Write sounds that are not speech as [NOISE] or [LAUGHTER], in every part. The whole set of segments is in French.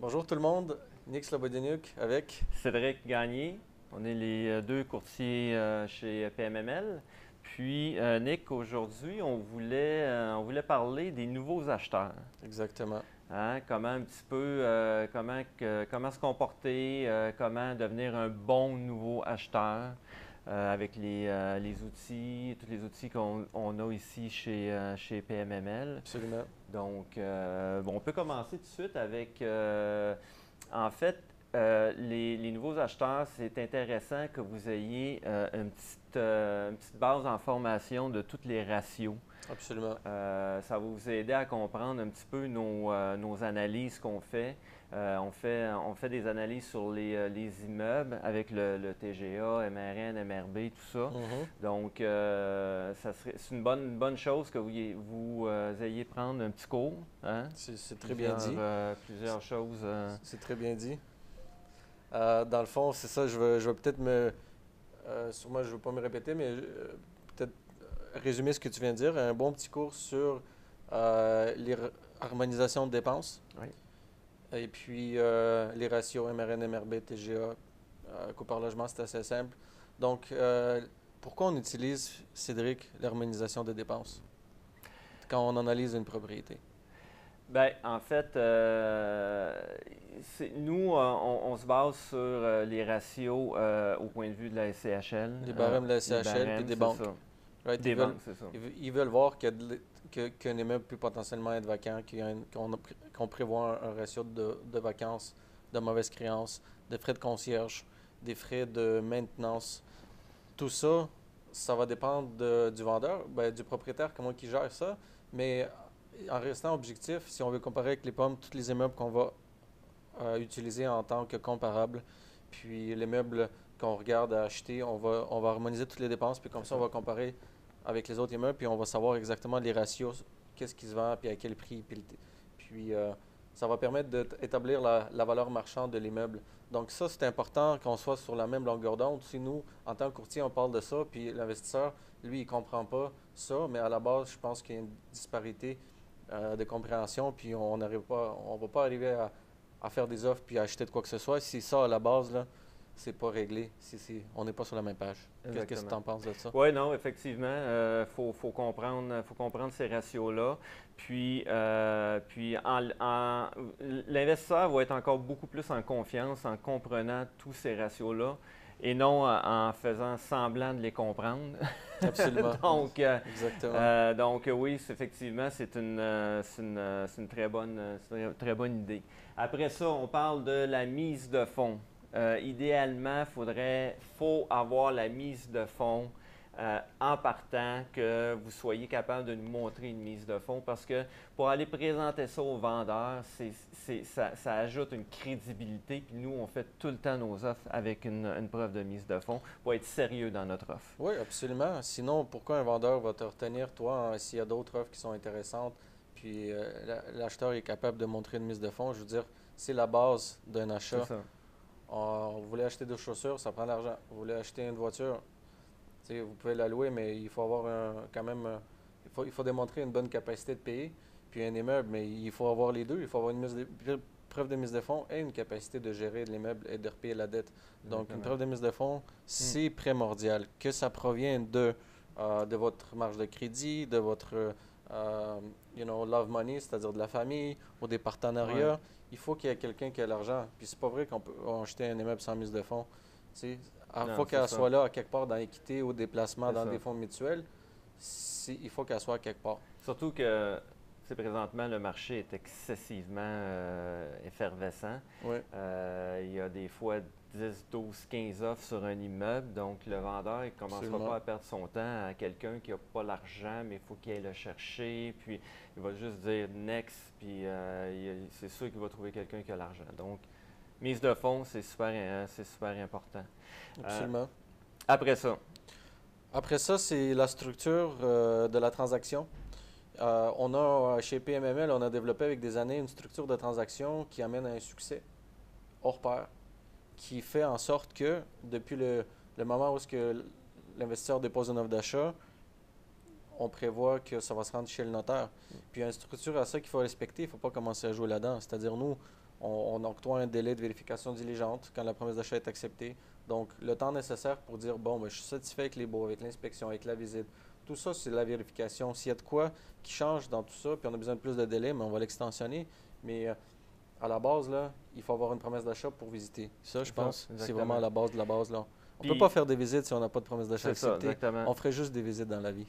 Bonjour tout le monde, Nick Slobodeniuk avec Cédric Gagné. On est les euh, deux courtiers euh, chez PMML. Puis, euh, Nick, aujourd'hui, on voulait, on voulait parler des nouveaux acheteurs. Exactement. Hein, comment un petit peu, comment, comment se comporter, comment devenir un bon nouveau acheteur. Avec les, les, outils, tous les outils qu'on a ici chez, chez PMML. Absolument. Donc, bon, on peut commencer tout de suite avec, en fait, euh, les, nouveaux acheteurs, c'est intéressant que vous ayez euh, une, petite, euh, une, petite, base en formation de tous les ratios. Absolument. ça va vous aider à comprendre un petit peu nos, nos analyses qu'on fait. On fait. On fait des analyses sur les, les immeubles avec le, TGA, MRN, MRB, tout ça. Mm-hmm. Donc, serait, c'est une bonne, bonne chose que vous, vous ayez prendre un petit cours. Hein? C'est, très bien dit. plusieurs choses. C'est très bien dit. Euh, dans le fond, c'est ça, je vais, je vais peut-être me. Euh, sûrement, je ne veux pas me répéter, mais euh, peut-être résumer ce que tu viens de dire. Un bon petit cours sur l'harmonisation de dépenses. Oui. Et puis les ratios MRN, MRB, TGA, coût par logement, c'est assez simple. Donc, pourquoi on utilise, Cédric, l'harmonisation des dépenses? Quand on analyse une propriété? Bien, en fait, euh, nous, euh, on, se base sur euh, les ratios au point de vue de la SCHL. Les barèmes de la SCHL et des banques. Des ils veulent, ça. Ils, veulent voir qu'un que, immeuble peut potentiellement être vacant, qu'on prévoit un, ratio de, de, vacances, de mauvaises créances, de frais de concierge, des frais de maintenance. Tout ça, ça va dépendre du vendeur, ben, du propriétaire, comment il gère ça. Mais en restant objectif, si on veut comparer avec les pommes, tous les immeubles qu'on va euh, utiliser en tant que comparables, puis les meubles qu'on regarde à acheter, on va, on va harmoniser toutes les dépenses, puis comme ça, on va comparer avec les autres immeubles, puis on va savoir exactement les ratios, qu'est-ce qui se vend, puis à quel prix. Puis, euh, ça va permettre d'établir la, valeur marchande de l'immeuble. Donc ça, c'est important qu'on soit sur la même longueur d'onde. Si nous, en tant que courtier, on parle de ça, puis l'investisseur, lui, il ne comprend pas ça, mais à la base, je pense qu'il y a une disparité euh, de compréhension, puis on n'arrive pas, on va pas arriver à, faire des offres puis à acheter de quoi que ce soit. Si ça, à la base, là, c'est pas réglé. Si, on n'est pas sur la même page. Qu'est-ce que tu en penses de ça? Oui, non, effectivement. Il euh, faut, faut, comprendre, faut comprendre ces ratios-là. Puis, euh, puis en, l'investisseur va être encore beaucoup plus en confiance en comprenant tous ces ratios-là et non en faisant semblant de les comprendre. [LAUGHS] Absolument. donc, euh, Exactement. Euh, donc oui, effectivement, c'est une, euh, une, une, très bonne, une très bonne idée. Après ça, on parle de la mise de fonds. Idéalement, il faudrait faut avoir la mise de fonds euh, en partant que vous soyez capable de nous montrer une mise de fonds parce que pour aller présenter ça aux vendeurs, ça, ajoute une crédibilité. Puis nous, on fait tout le temps nos offres avec une, preuve de mise de fonds pour être sérieux dans notre offre. Oui, absolument. Sinon, pourquoi un vendeur va te retenir, toi, hein, s'il y a d'autres offres qui sont intéressantes, puis euh, l'acheteur est capable de montrer une mise de fonds? Je veux dire, c'est la base d'un achat. On, vous voulez acheter des chaussures, ça prend de l'argent. Vous voulez acheter une voiture, vous pouvez la louer, mais il faut avoir un, quand même. Il faut, il faut démontrer une bonne capacité de payer. Puis un immeuble, mais il faut avoir les deux. Il faut avoir une preuve de mise de fonds et une capacité de gérer l'immeuble et de repayer la dette. Donc, une preuve de mise de fonds, c'est primordial. Que ça provienne de, euh, de votre marge de crédit, de votre euh, you know, love money, c'est-à-dire de la famille ou des partenariats. Il faut qu'il y ait quelqu'un qui a l'argent. Puis c'est pas vrai qu'on peut acheter un immeuble sans mise de fonds. Il faut qu'elle soit là, quelque part, dans l'équité ou déplacement dans des fonds mutuels. Il faut qu'elle soit quelque part. Surtout que présentement, le marché est excessivement euh, effervescent. Euh, il y a des fois 10, 12, 15 offres sur un immeuble. Donc, le vendeur ne commencera pas à perdre son temps à quelqu'un qui n'a pas l'argent, mais il faut qu'il aille le chercher. Puis, il va juste dire next, puis euh, c'est sûr qu'il va trouver quelqu'un qui a l'argent. Donc, mise de fonds, c'est super, hein, c'est super important. Absolument. après ça. Après ça, c'est la structure de la transaction. Euh, on a, chez PMML, on a développé avec des années une structure de transaction qui amène à un succès hors pair, qui fait en sorte que depuis le, moment où l'investisseur dépose une offre d'achat, on prévoit que ça va se rendre chez le notaire. Puis il y a une structure à ça qu'il faut respecter, il ne faut pas commencer à jouer là-dedans. C'est-à-dire, nous, on, on octroie un délai de vérification diligente quand la promesse d'achat est acceptée. Donc, le temps nécessaire pour dire, bon, ben, je suis satisfait avec les baux, avec l'inspection, avec la visite. Tout ça, c'est la vérification. S'il y a de quoi qui change dans tout ça, puis on a besoin de plus de délai, mais on va l'extensionner. Mais euh, à la base, là, il faut avoir une promesse d'achat pour visiter. Ça, je ça, pense, c'est vraiment la base de la base. Là. On ne peut pas faire des visites si on n'a pas de promesse d'achat ça, acceptée. exactement. On ferait juste des visites dans la vie.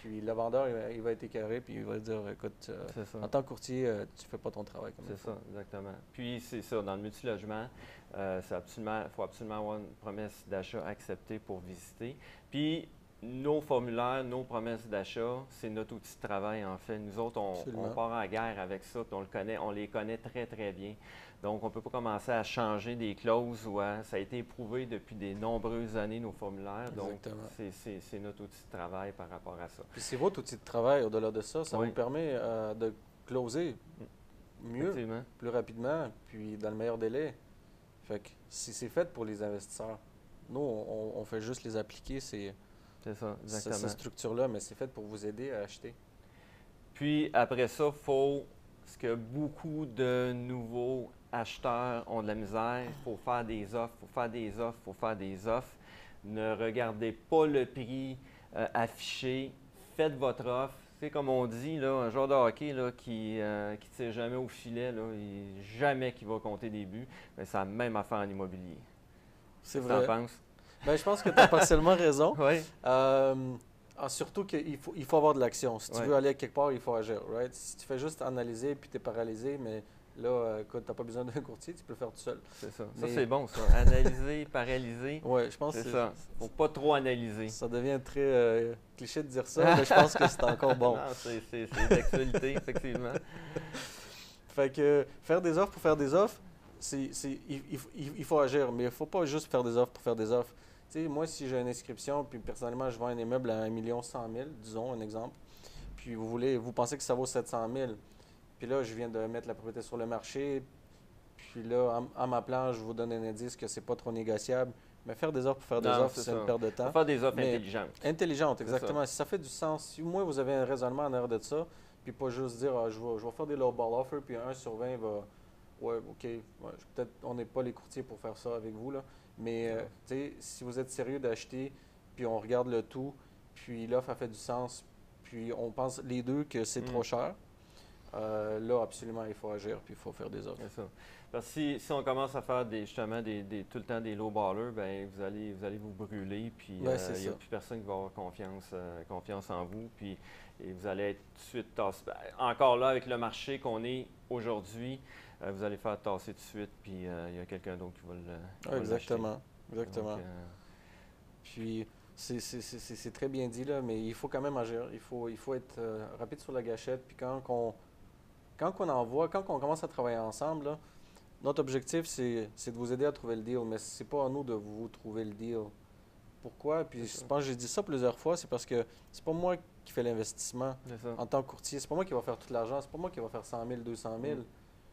Puis le vendeur, il va, être écœuré, puis il va dire, écoute, euh, ça. en tant que courtier, euh, tu fais pas ton travail comme il C'est ça, exactement. Puis c'est ça, dans le multilogement, euh, il absolument, faut absolument avoir une promesse d'achat acceptée pour visiter. Puis nos formulaires, nos promesses d'achat, c'est notre outil de travail en fait. Nous autres, on, part en guerre avec ça, puis on le connaît, on les connaît très très bien. Donc on ne peut pas commencer à changer des clauses ou à- ça a été éprouvé depuis des nombreuses années nos formulaires. Donc Exactement. c'est- c'est c'est notre outil de travail par rapport à ça. Puis c'est votre outil de travail au-delà de ça. Ça Oui. vous permet euh, de closer mieux, plus rapidement, puis dans le meilleur délai. Fait que si c'est fait pour les investisseurs, nous, on, on fait juste les appliquer, ces, C'est ça, exactement. ces structures-là, mais c'est fait pour vous aider à acheter. Puis après ça, faut ce que beaucoup de nouveaux acheteurs ont de la misère, il faut faire des offres, il faut faire des offres, il faut faire des offres. Ne regardez pas le prix euh, affiché, faites votre offre. C'est comme on dit, là, un joueur de hockey là, qui ne tire jamais au filet, là, il- jamais qu'il va compter des buts. Mais c'est la même affaire en immobilier. C'est vrai. penses? Ben, je pense que tu as partiellement raison. [LAUGHS] Oui, Euh, ah, surtout qu'il faut, il faut avoir de l'action. Si tu veux aller quelque part, il faut agir. Right? Si tu fais juste analyser puis tu es paralysé, mais là, écoute, tu n'as pas besoin d'un courtier, tu peux le faire tout seul. c'est ça. Ça, c'est bon, ça. [LAUGHS] Analyser, paralyser. Ouais, je pense que C'est ça. faut pas trop analyser. Ça devient très euh, cliché de dire ça, [LAUGHS] mais je pense que c'est encore bon. C'est c'est- c'est d'actualité, effectivement. Fait que faire des offres pour faire des offres, c'est, il- il- il faut agir, mais il ne faut pas juste faire des offres pour faire des offres. Tu sais, moi, si j'ai une inscription, puis personnellement, je vends un immeuble à 1 million 100 000, disons un exemple, puis vous voulez, vous pensez que ça vaut 700 000, puis là, je viens de mettre la propriété sur le marché, puis là, en, en m'appelant, je vous donne un indice que c'est pas trop négociable. Mais faire des offres pour faire des Non, offres, c'est une perte de temps. faire des offres Mais- intelligentes. Intelligente, C'est exactement. Si ça fait du sens, si au moins vous avez un raisonnement en arrière de ça, puis pas juste dire Ah, je, vais, je vais faire des low ball offers, puis un sur 20 va. Ouais, ok, ouais, peut-être on n'est pas les courtiers pour faire ça avec vous, là. Mais euh, Ouais. tu sais, si vous êtes sérieux d'acheter, puis on regarde le tout, puis l'offre a fait du sens, puis on pense les deux que c'est Mm. trop cher, euh, là, absolument, il faut agir, puis il faut faire des offres. Ça. Parce que si, si on commence à faire des, justement des, des- tout le temps des low ballers, ben vous allez vous allez vous brûler, puis euh, il n'y a ça. plus personne qui va avoir confiance, euh, confiance en vous, puis et vous allez être tout de suite tassé. Ben, encore là, avec le marché qu'on est aujourd'hui, euh, vous allez faire tasser tout de suite, puis euh, il y a quelqu'un d'autre qui va le. l'acheter. exactement. Exactement. Donc, euh, Puis c'est- très bien dit, là, mais il faut quand même agir. Il faut, il faut être euh, rapide sur la gâchette. Puis quand on, quand on envoie, quand on commence à travailler ensemble, là, notre objectif, c'est de vous aider à trouver le deal. Mais c'est pas à nous de vous trouver le deal. Pourquoi? Puis je pense que j'ai dit ça plusieurs fois, c'est parce que c'est pas moi qui fais l'investissement en tant que courtier. C'est pas moi qui va faire tout l'argent. C'est pas moi qui va faire 100 000, 200 000. Mm.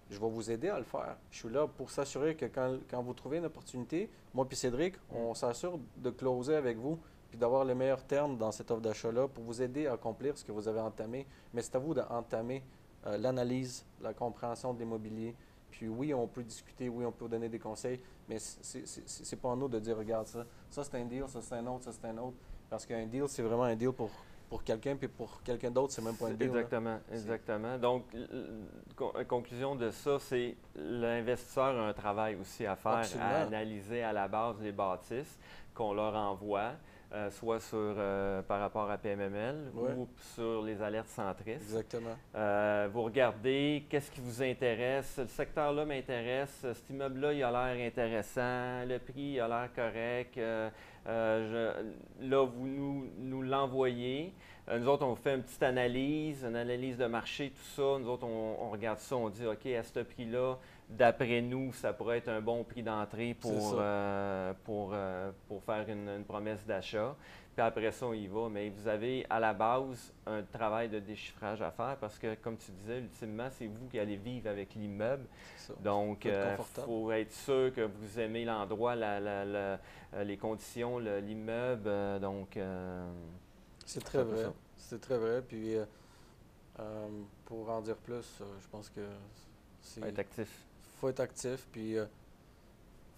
Je vais vous aider à le faire. Je suis là pour s'assurer que quand, quand vous trouvez une opportunité, moi puis Cédric, on s'assure de closer avec vous puis d'avoir les meilleurs termes dans cette offre d'achat-là pour vous aider à accomplir ce que vous avez entamé. Mais c'est à vous d'entamer euh, l'analyse, la compréhension de l'immobilier. Puis oui, on peut discuter, oui, on peut donner des conseils, mais c'est- pas à nous de dire, regarde ça, ça c'est un deal, ça c'est un autre, ça c'est un autre. Parce qu'un deal, c'est vraiment un deal pour, pour quelqu'un, puis pour quelqu'un d'autre, c'est même pas un deal. là. Exactement, C'est- exactement. Donc, euh, conclusion de ça, c'est l'investisseur a un travail aussi à faire, Absolument. à analyser à la base les bâtisses qu'on leur envoie, euh, soit sur, euh, par rapport à PMML Ouais. ou sur les alertes centristes. Exactement. Euh, vous regardez qu'est-ce qui vous intéresse? Ce secteur-là m'intéresse. Cet immeuble-là, il a l'air intéressant. Le prix, il a l'air correct. Je- là, vous nous, nous l'envoyez. Euh, nous autres, on fait une petite analyse, une analyse de marché, tout ça. Nous autres, on, on regarde ça, on dit, OK, à ce prix-là, d'après nous, ça pourrait être un bon prix d'entrée pour, euh, pour, euh, pour faire une, une promesse d'achat. Puis après ça, on y va. Mais vous avez à la base un travail de déchiffrage à faire parce que, comme tu disais, ultimement, c'est vous qui allez vivre avec l'immeuble. Donc, il faut être sûr que vous aimez l'endroit, la- la- la- les conditions, le- l'immeuble. donc, C'est très vrai. C'est très vrai. Puis, euh, euh, pour en dire plus, euh, je pense que c'est faut être actif. faut être actif, puis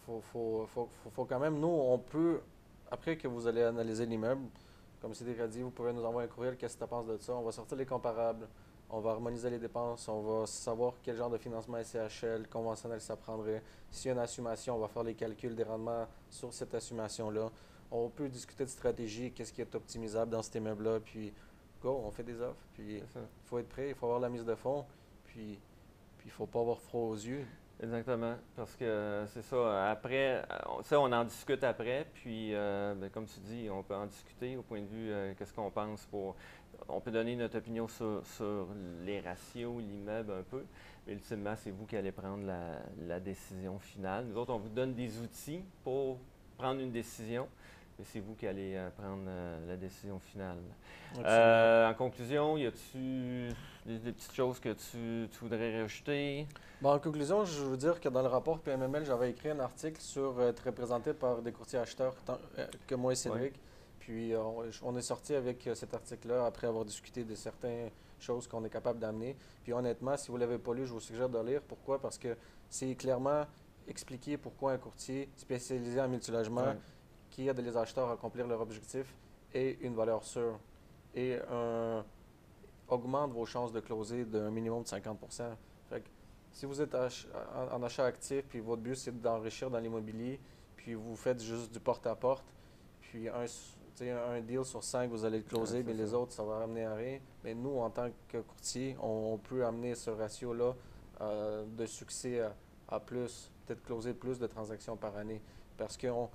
faut, faut, faut, faut, faut quand même, nous, on peut, après que vous allez analyser l'immeuble, comme c'est déjà dit, vous pouvez nous envoyer un courriel, qu'est-ce que tu penses de ça, on va sortir les comparables, on va harmoniser les dépenses, on va savoir quel genre de financement SCHL, conventionnel ça prendrait. S'il y a une assumation, on va faire les calculs des rendements sur cette assumation-là. On peut discuter de stratégie, qu'est-ce qui est optimisable dans cet immeuble-là, puis go, on fait des offres. Puis il faut être prêt, il faut avoir la mise de fonds, puis puis il faut pas avoir froid aux yeux. Exactement, parce que euh, c'est ça. Après, euh, on- ça, on en discute après, puis euh, ben, comme tu dis, on peut en discuter au point de vue euh, qu'est-ce qu'on pense pour. On peut donner notre opinion sur, sur les ratios, l'immeuble un peu, mais ultimement, c'est vous qui allez prendre la, la décision finale. Nous autres, on vous donne des outils pour prendre une décision, mais c'est vous qui allez euh, prendre euh, la décision finale. Euh, en conclusion, y a-tu des, des petites choses que tu, tu voudrais rajouter? Bon, en conclusion, je veux dire que dans le rapport PMML, j'avais écrit un article sur être représenté par des courtiers acheteurs tant- que moi et Cédric. Puis on, on est sorti avec cet article-là après avoir discuté de certaines choses qu'on est capable d'amener. Puis honnêtement, si vous ne l'avez pas lu, je vous suggère de le lire. Pourquoi? Parce que c'est clairement expliqué pourquoi un courtier spécialisé en multilogement. Qui aide les acheteurs à accomplir leur objectif est une valeur sûre et un- augmente vos chances de closer d'un minimum de 50 Fait que si vous êtes ach- en, en achat actif, puis votre but c'est d'enrichir dans l'immobilier, puis vous faites juste du porte-à-porte, puis un, deal sur cinq, vous allez le closer, mais les autres, ça va ramener à rien. Mais nous, en tant que courtier, on, on peut amener ce ratio-là euh, de succès à, à plus, peut-être closer plus de transactions par année. Parce qu'on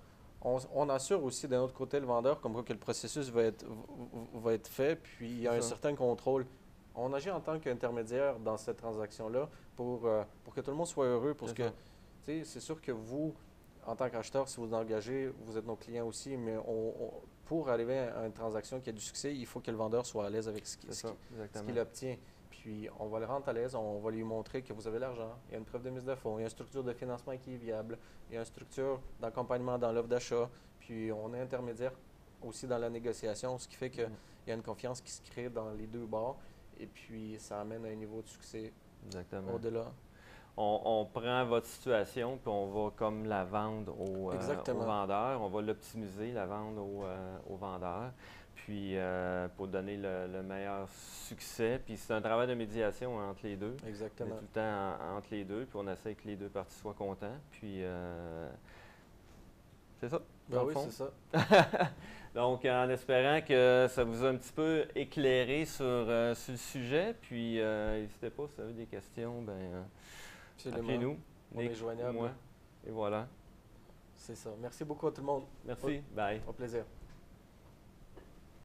on, on assure aussi d'un autre côté le vendeur, comme quoi que le processus va être, va- être fait, puis il y a un ça. certain contrôle. On agit en tant qu'intermédiaire dans cette transaction-là pour, euh, pour que tout le monde soit heureux, parce C'est que c'est sûr que vous, en tant qu'acheteur, si vous vous engagez, vous êtes nos clients aussi, mais on- on- pour arriver à une transaction qui a du succès, il faut que le vendeur soit à l'aise avec ce qui- ce qui- ce qu'il obtient. Puis on va le rendre à l'aise, on va lui montrer que vous avez l'argent, il y a une preuve de mise de fonds, il y a une structure de financement qui est viable, il y a une structure d'accompagnement dans l'offre d'achat, puis on est intermédiaire aussi dans la négociation, ce qui fait qu'il Mhm. y a une confiance qui se crée dans les deux bords, et puis ça amène à un niveau de succès au-delà. On, on prend votre situation puis on va comme la vendre au, euh, au vendeur. On va l'optimiser, la vendre au, euh, au vendeur. Puis euh, pour donner le, le meilleur succès. Puis c'est un travail de médiation entre les deux. On est Exactement. tout le temps en- entre les deux. Puis on essaie que les deux parties soient contents. Puis euh, c'est ça. Ben oui, c'est ça. [LAUGHS] Donc, en espérant que ça vous a un petit peu éclairé sur, euh, sur le sujet, puis n'hésitez pas, si vous avez des questions, ben, appelez-nous. On est joignable. moi. Et voilà. C'est ça. Merci beaucoup à tout le monde. Merci. Bye. Au plaisir.